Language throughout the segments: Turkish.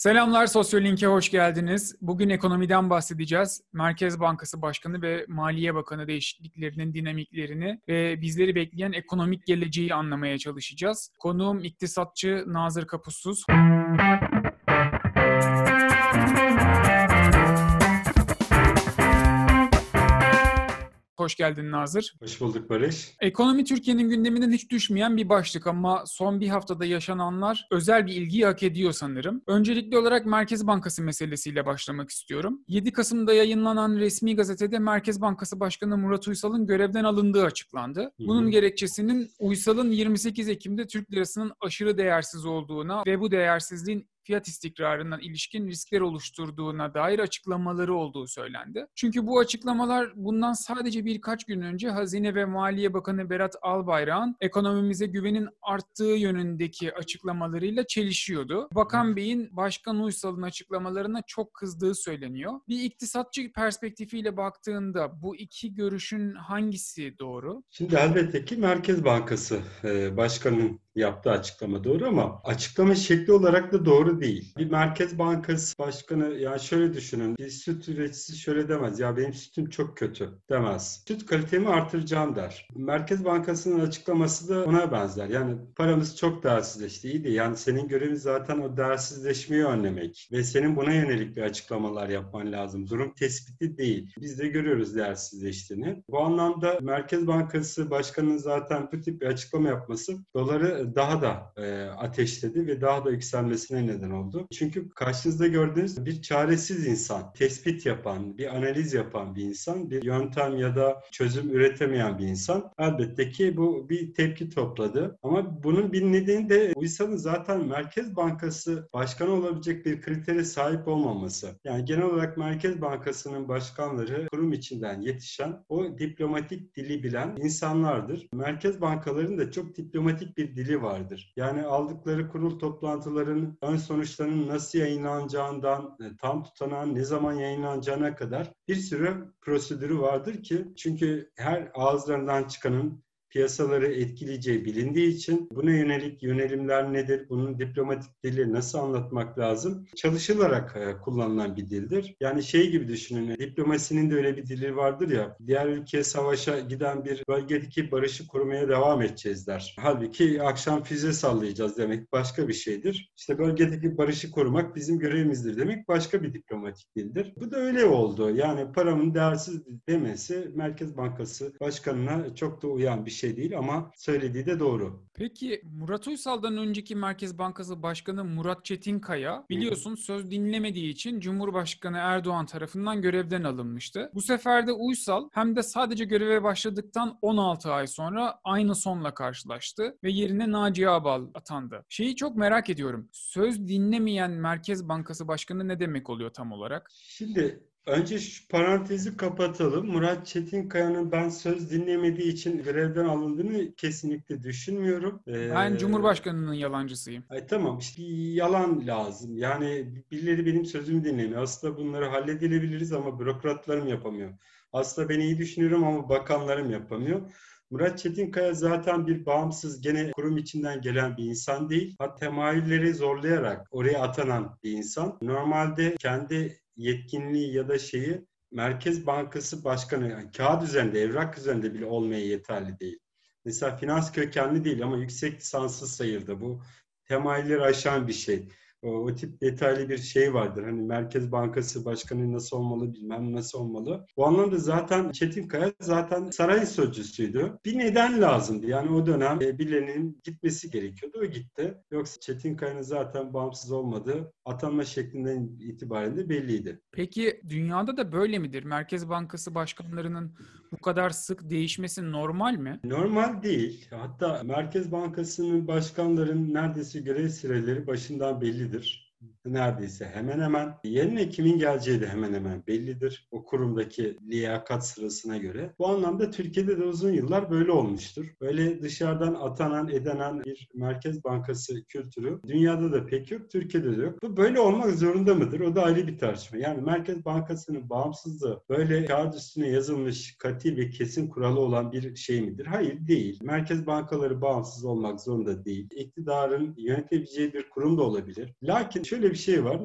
Selamlar Sosyolink'e hoş geldiniz. Bugün ekonomiden bahsedeceğiz. Merkez Bankası Başkanı ve Maliye Bakanı değişikliklerinin dinamiklerini ve bizleri bekleyen ekonomik geleceği anlamaya çalışacağız. Konuğum iktisatçı Nazır Kapusuz. Hoş geldin Nazır. Hoş bulduk Barış. Ekonomi Türkiye'nin gündeminden hiç düşmeyen bir başlık ama son bir haftada yaşananlar özel bir ilgiyi hak ediyor sanırım. Öncelikli olarak Merkez Bankası meselesiyle başlamak istiyorum. 7 Kasım'da yayınlanan resmi gazetede Merkez Bankası Başkanı Murat Uysal'ın görevden alındığı açıklandı. Bunun Hı-hı. gerekçesinin Uysal'ın 28 Ekim'de Türk lirasının aşırı değersiz olduğuna ve bu değersizliğin fiyat istikrarından ilişkin riskler oluşturduğuna dair açıklamaları olduğu söylendi. Çünkü bu açıklamalar bundan sadece birkaç gün önce Hazine ve Maliye Bakanı Berat Albayrak'ın ekonomimize güvenin arttığı yönündeki açıklamalarıyla çelişiyordu. Bakan Bey'in Başkan Uysal'ın açıklamalarına çok kızdığı söyleniyor. Bir iktisatçı perspektifiyle baktığında bu iki görüşün hangisi doğru? Şimdi elbette ki Merkez Bankası e, Başkanı'nın yaptığı açıklama doğru ama açıklama şekli olarak da doğru değil. Bir Merkez Bankası Başkanı yani şöyle düşünün. Bir süt üreticisi şöyle demez. Ya benim sütüm çok kötü demez. Süt kalitemi artıracağım der. Merkez Bankası'nın açıklaması da ona benzer. Yani paramız çok değersizleşti. İyi de yani senin görevin zaten o değersizleşmeyi önlemek ve senin buna yönelik bir açıklamalar yapman lazım. Durum tespiti değil. Biz de görüyoruz değersizleştiğini. Bu anlamda Merkez Bankası Başkanı'nın zaten bu tip bir açıklama yapması doları daha da e, ateşledi ve daha da yükselmesine neden oldu. Çünkü karşınızda gördüğünüz bir çaresiz insan, tespit yapan, bir analiz yapan bir insan, bir yöntem ya da çözüm üretemeyen bir insan. Elbette ki bu bir tepki topladı. Ama bunun bir nedeni de bu insanın zaten Merkez Bankası başkanı olabilecek bir kritere sahip olmaması. Yani genel olarak Merkez Bankası'nın başkanları kurum içinden yetişen o diplomatik dili bilen insanlardır. Merkez bankalarının da çok diplomatik bir dili vardır. Yani aldıkları kurul toplantılarının ön sonuçlarının nasıl yayınlanacağından, e, tam tutanağın ne zaman yayınlanacağına kadar bir sürü prosedürü vardır ki çünkü her ağızlarından çıkanın piyasaları etkileyeceği bilindiği için buna yönelik yönelimler nedir, bunun diplomatik dili nasıl anlatmak lazım çalışılarak e, kullanılan bir dildir. Yani şey gibi düşünün, diplomasinin de öyle bir dili vardır ya, diğer ülkeye savaşa giden bir bölgedeki barışı kurmaya devam edeceğiz der. Halbuki akşam füze sallayacağız demek başka bir şeydir. İşte bölgedeki barışı korumak bizim görevimizdir demek başka bir diplomatik dildir. Bu da öyle oldu. Yani paramın değersiz demesi Merkez Bankası Başkanı'na çok da uyan bir şey değil ama söylediği de doğru. Peki Murat Uysal'dan önceki Merkez Bankası Başkanı Murat Çetinkaya biliyorsun söz dinlemediği için Cumhurbaşkanı Erdoğan tarafından görevden alınmıştı. Bu sefer de Uysal hem de sadece göreve başladıktan 16 ay sonra aynı sonla karşılaştı ve yerine Naci Ağbal atandı. Şeyi çok merak ediyorum. Söz dinlemeyen Merkez Bankası Başkanı ne demek oluyor tam olarak? Şimdi Önce şu parantezi kapatalım. Murat Çetinkaya'nın ben söz dinlemediği için görevden alındığını kesinlikle düşünmüyorum. Ee, ben Cumhurbaşkanı'nın yalancısıyım. Ay, tamam işte yalan lazım. Yani birileri benim sözümü dinlemiyor. Aslında bunları halledilebiliriz ama bürokratlarım yapamıyor. Aslında ben iyi düşünüyorum ama bakanlarım yapamıyor. Murat Çetinkaya zaten bir bağımsız gene kurum içinden gelen bir insan değil. Hatta temayülleri zorlayarak oraya atanan bir insan. Normalde kendi yetkinliği ya da şeyi Merkez Bankası Başkanı yani kağıt üzerinde, evrak üzerinde bile olmaya yeterli değil. Mesela finans kökenli değil ama yüksek lisanssız sayıldı. Bu temayülleri aşan bir şey o, tip detaylı bir şey vardır. Hani Merkez Bankası Başkanı nasıl olmalı, bilmem nasıl olmalı. Bu anlamda zaten Çetinkaya zaten saray sözcüsüydü. Bir neden lazımdı. Yani o dönem e, birilerinin gitmesi gerekiyordu. O gitti. Yoksa Çetinkaya'nın zaten bağımsız olmadığı atanma şeklinden itibaren de belliydi. Peki dünyada da böyle midir? Merkez Bankası başkanlarının bu kadar sık değişmesi normal mi? Normal değil. Hatta Merkez Bankası'nın başkanların neredeyse görev süreleri başından bellidir neredeyse hemen hemen. Yerine kimin geleceği de hemen hemen bellidir. O kurumdaki liyakat sırasına göre. Bu anlamda Türkiye'de de uzun yıllar böyle olmuştur. Böyle dışarıdan atanan edenen bir Merkez Bankası kültürü dünyada da pek yok, Türkiye'de de yok. Bu böyle olmak zorunda mıdır? O da ayrı bir tartışma. Yani Merkez Bankası'nın bağımsızlığı böyle kağıt üstüne yazılmış katı ve kesin kuralı olan bir şey midir? Hayır değil. Merkez bankaları bağımsız olmak zorunda değil. İktidarın yönetebileceği bir kurum da olabilir. Lakin şöyle bir şey var.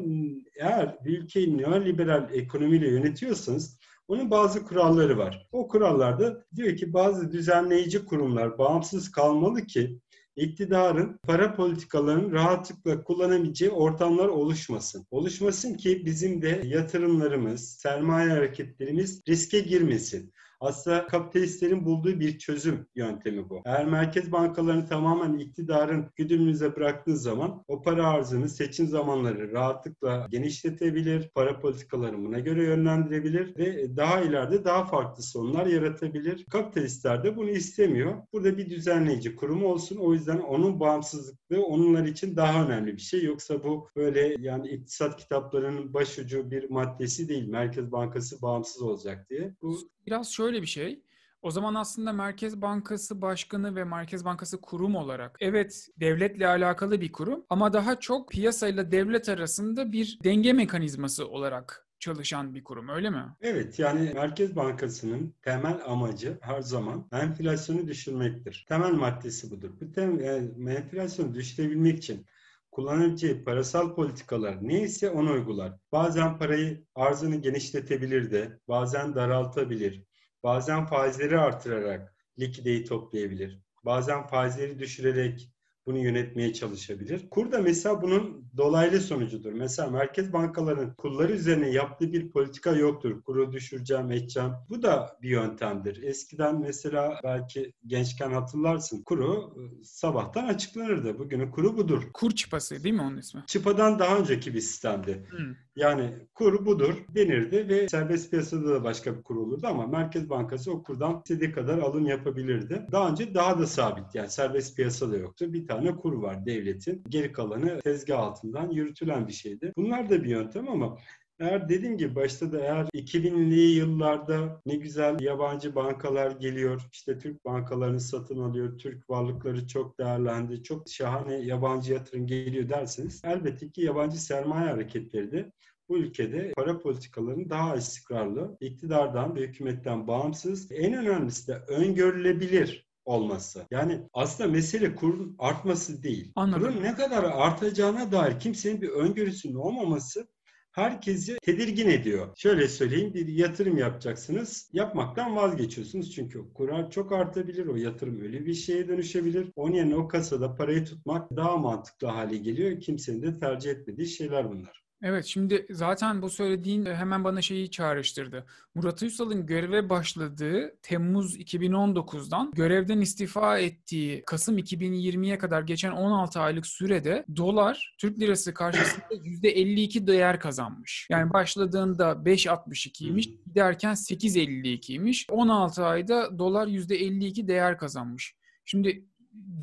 Eğer bir ülkeyi neoliberal ekonomiyle yönetiyorsanız onun bazı kuralları var. O kurallarda diyor ki bazı düzenleyici kurumlar bağımsız kalmalı ki iktidarın para politikalarının rahatlıkla kullanabileceği ortamlar oluşmasın. Oluşmasın ki bizim de yatırımlarımız, sermaye hareketlerimiz riske girmesin. Aslında kapitalistlerin bulduğu bir çözüm yöntemi bu. Eğer merkez bankalarını tamamen iktidarın güdümünüze bıraktığı zaman o para arzını seçim zamanları rahatlıkla genişletebilir, para politikalarını buna göre yönlendirebilir ve daha ileride daha farklı sonlar yaratabilir. Kapitalistler de bunu istemiyor. Burada bir düzenleyici kurum olsun. O yüzden onun bağımsızlıklığı onunlar için daha önemli bir şey. Yoksa bu böyle yani iktisat kitaplarının başucu bir maddesi değil. Merkez Bankası bağımsız olacak diye. Bu Biraz şöyle bir şey. O zaman aslında Merkez Bankası Başkanı ve Merkez Bankası kurum olarak evet devletle alakalı bir kurum ama daha çok piyasayla devlet arasında bir denge mekanizması olarak çalışan bir kurum öyle mi? Evet yani Merkez Bankası'nın temel amacı her zaman enflasyonu düşürmektir. Temel maddesi budur. Bu tem yani enflasyonu düşürebilmek için kullanabileceği parasal politikalar neyse onu uygular. Bazen parayı arzını genişletebilir de, bazen daraltabilir, bazen faizleri artırarak likideyi toplayabilir, bazen faizleri düşürerek bunu yönetmeye çalışabilir. Kur da mesela bunun dolaylı sonucudur. Mesela merkez bankalarının kurları üzerine yaptığı bir politika yoktur. Kuru düşüreceğim, edeceğim. Bu da bir yöntemdir. Eskiden mesela belki gençken hatırlarsın. Kuru e, sabahtan açıklanırdı. Bugünün kuru budur. Kur çıpası değil mi onun ismi? Çıpadan daha önceki bir sistemdi. Hmm. Yani kur budur denirdi ve serbest piyasada da başka bir kur olurdu ama Merkez Bankası o kurdan istediği kadar alım yapabilirdi. Daha önce daha da sabit yani serbest piyasada yoktu. Bir tane kur var devletin. Geri kalanı tezgah altından yürütülen bir şeydi. Bunlar da bir yöntem ama eğer dediğim gibi başta da eğer 2000'li yıllarda ne güzel yabancı bankalar geliyor, işte Türk bankalarını satın alıyor, Türk varlıkları çok değerlendi, çok şahane yabancı yatırım geliyor derseniz elbette ki yabancı sermaye hareketleri de bu ülkede para politikalarının daha istikrarlı, iktidardan ve hükümetten bağımsız, en önemlisi de öngörülebilir olması. Yani aslında mesele kurun artması değil. Anladım. Kurun ne kadar artacağına dair kimsenin bir öngörüsünün olmaması herkesi tedirgin ediyor. Şöyle söyleyeyim bir yatırım yapacaksınız. Yapmaktan vazgeçiyorsunuz. Çünkü kurar çok artabilir. O yatırım öyle bir şeye dönüşebilir. Onun yerine o kasada parayı tutmak daha mantıklı hale geliyor. Kimsenin de tercih etmediği şeyler bunlar. Evet, şimdi zaten bu söylediğin hemen bana şeyi çağrıştırdı. Murat Uysal'ın göreve başladığı Temmuz 2019'dan görevden istifa ettiği Kasım 2020'ye kadar geçen 16 aylık sürede dolar Türk lirası karşısında %52 değer kazanmış. Yani başladığında 5.62'ymiş, giderken 8.52'ymiş. 16 ayda dolar %52 değer kazanmış. Şimdi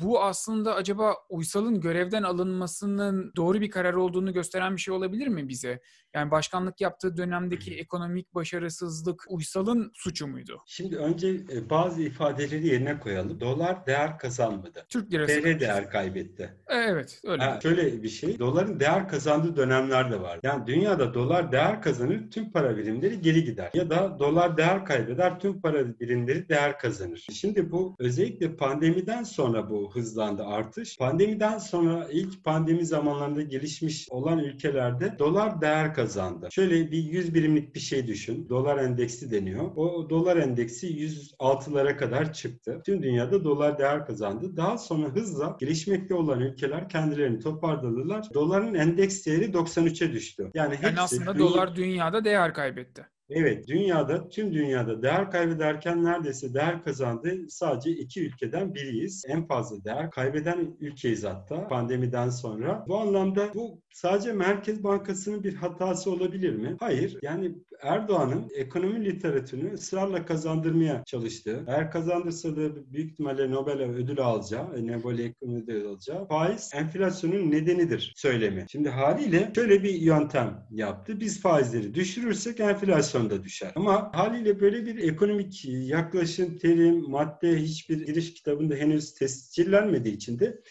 bu aslında acaba Uysal'ın görevden alınmasının doğru bir karar olduğunu gösteren bir şey olabilir mi bize? Yani başkanlık yaptığı dönemdeki ekonomik başarısızlık Uysal'ın suçu muydu? Şimdi önce e, bazı ifadeleri yerine koyalım. Dolar değer kazanmadı. Türk lirası. TL değer kaybetti. E, evet öyle. Ha, şöyle bir şey. Doların değer kazandığı dönemler de var. Yani dünyada dolar değer kazanır, tüm para birimleri geri gider. Ya da dolar değer kaybeder, tüm para birimleri değer kazanır. Şimdi bu özellikle pandemiden sonra bu hızlandı artış. Pandemiden sonra ilk pandemi zamanlarında gelişmiş olan ülkelerde dolar değer kazandı. Şöyle bir 100 birimlik bir şey düşün. Dolar endeksi deniyor. O dolar endeksi 106'lara kadar çıktı. Tüm dünyada dolar değer kazandı. Daha sonra hızla gelişmekte olan ülkeler kendilerini toparladılar. Doların endeks değeri 93'e düştü. Yani, yani aslında dünya... dolar dünyada değer kaybetti. Evet, dünyada, tüm dünyada değer kaybederken neredeyse değer kazandı sadece iki ülkeden biriyiz. En fazla değer kaybeden ülkeyiz hatta pandemiden sonra. Bu anlamda bu sadece Merkez Bankası'nın bir hatası olabilir mi? Hayır. Yani Erdoğan'ın ekonomi literatürünü ısrarla kazandırmaya çalıştığı, eğer kazandırsa da büyük ihtimalle Nobel ödülü alacağı, e, Nobel ekonomi ödülü alacağı, faiz enflasyonun nedenidir söylemi. Şimdi haliyle şöyle bir yöntem yaptı. Biz faizleri düşürürsek enflasyon da düşer. Ama haliyle böyle bir ekonomik yaklaşım, terim, madde hiçbir giriş kitabında henüz tescillenmediği için de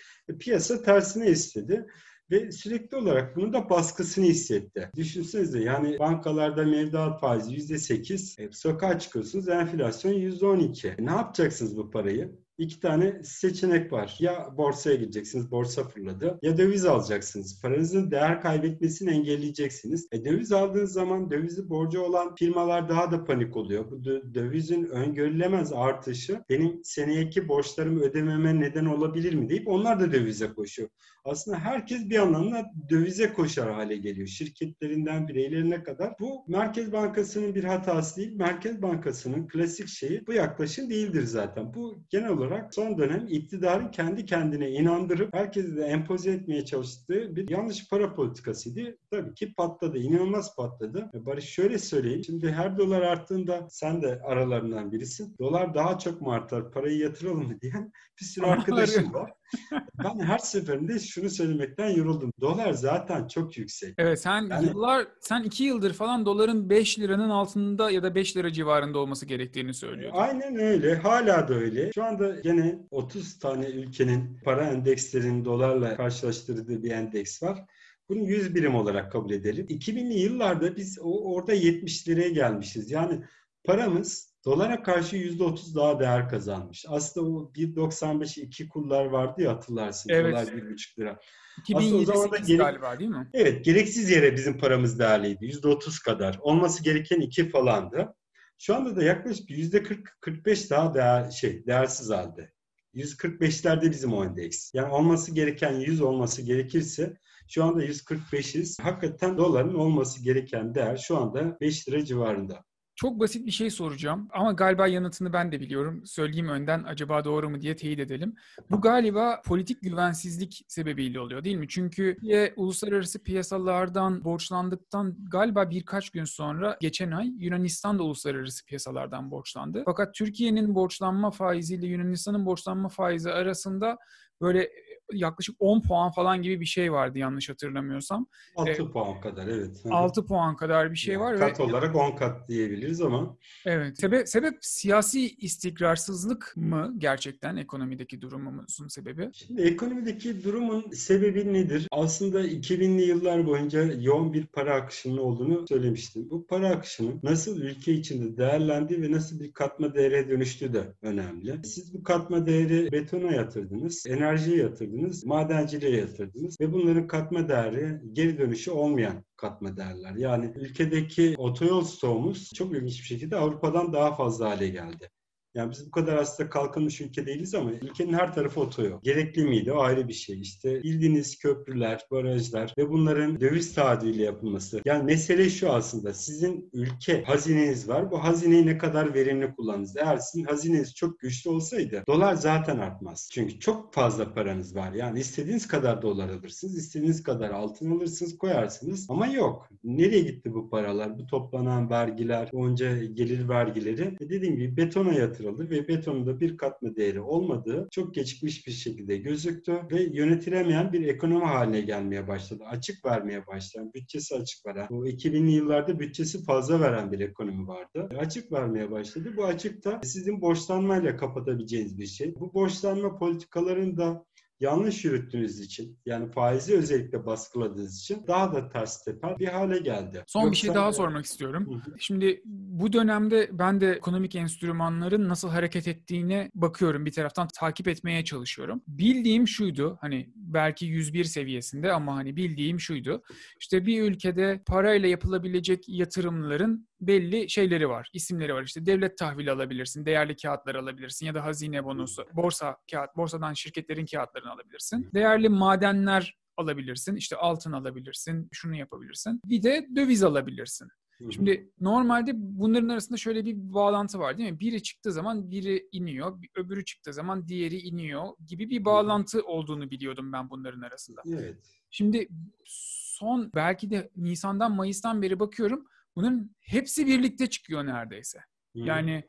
piyasa tersine istedi ve sürekli olarak bunun da baskısını hissetti. Düşünsenize yani bankalarda mevduat faizi %8, e, sokağa çıkıyorsunuz enflasyon %12. E, ne yapacaksınız bu parayı? İki tane seçenek var. Ya borsaya gideceksiniz, borsa fırladı. Ya döviz alacaksınız. Paranızın değer kaybetmesini engelleyeceksiniz. E, döviz aldığınız zaman dövizi borcu olan firmalar daha da panik oluyor. Bu dövizin öngörülemez artışı benim seneyeki borçlarımı ödememe neden olabilir mi deyip onlar da dövize koşuyor. Aslında herkes bir anlamda dövize koşar hale geliyor. Şirketlerinden bireylerine kadar. Bu Merkez Bankası'nın bir hatası değil. Merkez Bankası'nın klasik şeyi bu yaklaşım değildir zaten. Bu genel olarak son dönem iktidarın kendi kendine inandırıp herkesi de empoze etmeye çalıştığı bir yanlış para politikasıydı. Tabii ki patladı. inanılmaz patladı. Barış şöyle söyleyeyim. Şimdi her dolar arttığında sen de aralarından birisin. Dolar daha çok mu artar? Parayı yatıralım mı diyen bir sürü arkadaşım var. ben her seferinde şunu söylemekten yoruldum. Dolar zaten çok yüksek. Evet sen yani, yıllar sen iki yıldır falan doların 5 liranın altında ya da 5 lira civarında olması gerektiğini söylüyordun. Aynen öyle. Hala da öyle. Şu anda gene 30 tane ülkenin para endekslerinin dolarla karşılaştırdığı bir endeks var. Bunu 100 birim olarak kabul edelim. 2000'li yıllarda biz orada 70 liraya gelmişiz. Yani paramız dolara karşı %30 daha değer kazanmış. Aslında o 1.95 iki kullar vardı ya hatırlarsın. Evet. Dolar 1.5 lira. 2007 gerek... galiba değil mi? Evet. Gereksiz yere bizim paramız değerliydi. %30 kadar. Olması gereken 2 falandı. Şu anda da yaklaşık %40-45 daha değer, şey, değersiz halde. 145'lerde bizim o endeks. Yani olması gereken 100 olması gerekirse şu anda 145'iz. Hakikaten doların olması gereken değer şu anda 5 lira civarında. Çok basit bir şey soracağım ama galiba yanıtını ben de biliyorum. Söyleyeyim önden acaba doğru mu diye teyit edelim. Bu galiba politik güvensizlik sebebiyle oluyor değil mi? Çünkü uluslararası piyasalardan borçlandıktan galiba birkaç gün sonra geçen ay Yunanistan da uluslararası piyasalardan borçlandı. Fakat Türkiye'nin borçlanma faiziyle Yunanistan'ın borçlanma faizi arasında böyle yaklaşık 10 puan falan gibi bir şey vardı yanlış hatırlamıyorsam. 6 ee, puan kadar evet. 6 puan kadar bir şey var. Kat ve, olarak 10 kat diyebiliriz ama. Evet. Sebep, sebep siyasi istikrarsızlık mı gerçekten ekonomideki durumumuzun sebebi? Şimdi ekonomideki durumun sebebi nedir? Aslında 2000'li yıllar boyunca yoğun bir para akışının olduğunu söylemiştim. Bu para akışının nasıl ülke içinde değerlendiği ve nasıl bir katma değere dönüştüğü de önemli. Siz bu katma değeri betona yatırdınız, enerjiye yatırdınız yatırdınız, madenciliğe yatırdınız ve bunların katma değeri geri dönüşü olmayan katma değerler. Yani ülkedeki otoyol stoğumuz çok ilginç bir şekilde Avrupa'dan daha fazla hale geldi. Yani biz bu kadar aslında kalkınmış ülke değiliz ama ülkenin her tarafı otoyol. Gerekli miydi? O ayrı bir şey. İşte bildiğiniz köprüler, barajlar ve bunların döviz taahhüdüyle yapılması. Yani mesele şu aslında. Sizin ülke hazineniz var. Bu hazineyi ne kadar verimli kullanınız. Eğer sizin hazineniz çok güçlü olsaydı dolar zaten artmaz. Çünkü çok fazla paranız var. Yani istediğiniz kadar dolar alırsınız. istediğiniz kadar altın alırsınız, koyarsınız. Ama yok. Nereye gitti bu paralar? Bu toplanan vergiler, onca gelir vergileri. E dediğim gibi betona yatırıldı yatırıldı ve betonun da bir katma değeri olmadığı çok geçmiş bir şekilde gözüktü ve yönetilemeyen bir ekonomi haline gelmeye başladı. Açık vermeye başlayan, bütçesi açık veren, bu 2000'li yıllarda bütçesi fazla veren bir ekonomi vardı. Açık vermeye başladı. Bu açıkta sizin borçlanmayla kapatabileceğiniz bir şey. Bu borçlanma politikalarını da yanlış yürüttüğünüz için yani faizi özellikle baskıladığınız için daha da ters teper bir hale geldi. Son Yoksa... bir şey daha sormak istiyorum. Şimdi bu dönemde ben de ekonomik enstrümanların nasıl hareket ettiğine bakıyorum. Bir taraftan takip etmeye çalışıyorum. Bildiğim şuydu hani belki 101 seviyesinde ama hani bildiğim şuydu. İşte bir ülkede parayla yapılabilecek yatırımların belli şeyleri var, isimleri var. İşte devlet tahvili alabilirsin, değerli kağıtlar alabilirsin ya da hazine bonusu, borsa kağıt, borsadan şirketlerin kağıtlarını alabilirsin. Değerli madenler alabilirsin, işte altın alabilirsin, şunu yapabilirsin. Bir de döviz alabilirsin. Şimdi normalde bunların arasında şöyle bir bağlantı var değil mi? Biri çıktığı zaman biri iniyor, öbürü çıktığı zaman diğeri iniyor gibi bir bağlantı olduğunu biliyordum ben bunların arasında. Evet. Şimdi son belki de Nisan'dan Mayıs'tan beri bakıyorum bunun hepsi birlikte çıkıyor neredeyse. Hmm. Yani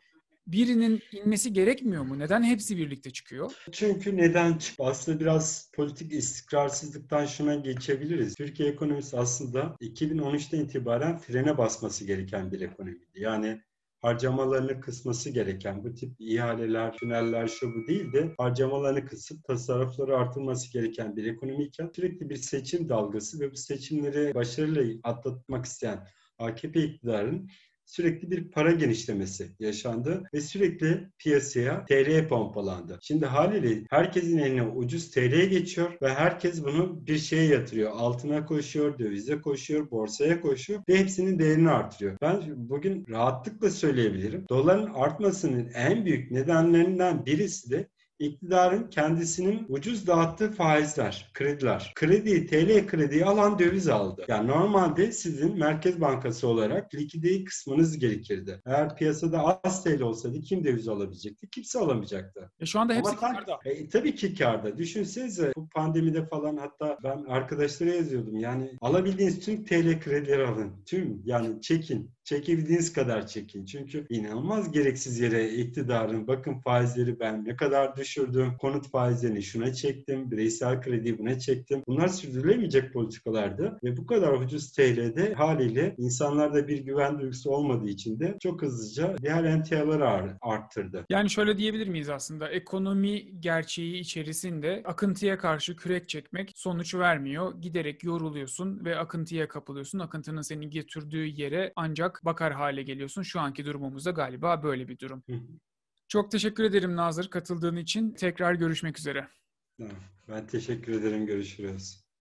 birinin inmesi gerekmiyor mu? Neden hepsi birlikte çıkıyor? Çünkü neden çıkıyor? Aslında biraz politik istikrarsızlıktan şuna geçebiliriz. Türkiye ekonomisi aslında 2013'ten itibaren frene basması gereken bir ekonomiydi. Yani harcamalarını kısması gereken bu tip ihaleler, tüneller şu bu değil de harcamalarını kısıp tasarrufları artırması gereken bir ekonomiyken sürekli bir seçim dalgası ve bu seçimleri başarıyla atlatmak isteyen AKP iktidarının sürekli bir para genişlemesi yaşandı ve sürekli piyasaya TL pompalandı. Şimdi haliyle herkesin eline ucuz TL geçiyor ve herkes bunu bir şeye yatırıyor. Altına koşuyor, dövize koşuyor, borsaya koşuyor ve hepsinin değerini artırıyor. Ben bugün rahatlıkla söyleyebilirim. Doların artmasının en büyük nedenlerinden birisi de iktidarın kendisinin ucuz dağıttığı faizler, krediler. Krediyi, TL krediyi alan döviz aldı. Yani normalde sizin Merkez Bankası olarak likideyi kısmınız gerekirdi. Eğer piyasada az TL olsaydı kim döviz alabilecekti? Kimse alamayacaktı. E şu anda hepsi Ama karda. E, tabii ki karda. Düşünsenize bu pandemide falan hatta ben arkadaşlara yazıyordum. Yani alabildiğiniz tüm TL kredileri alın. Tüm yani çekin. Çekebildiğiniz kadar çekin. Çünkü inanılmaz gereksiz yere iktidarın bakın faizleri ben ne kadar düşürdüm. Konut faizlerini şuna çektim. Bireysel krediyi buna çektim. Bunlar sürdürülemeyecek politikalardı. Ve bu kadar ucuz TL'de haliyle insanlarda bir güven duygusu olmadığı için de çok hızlıca diğer emtiaları ar- arttırdı. Yani şöyle diyebilir miyiz aslında? Ekonomi gerçeği içerisinde akıntıya karşı kürek çekmek sonuç vermiyor. Giderek yoruluyorsun ve akıntıya kapılıyorsun. Akıntının seni götürdüğü yere ancak bakar hale geliyorsun. Şu anki durumumuzda galiba böyle bir durum. Çok teşekkür ederim Nazır katıldığın için. Tekrar görüşmek üzere. Ben teşekkür ederim. Görüşürüz.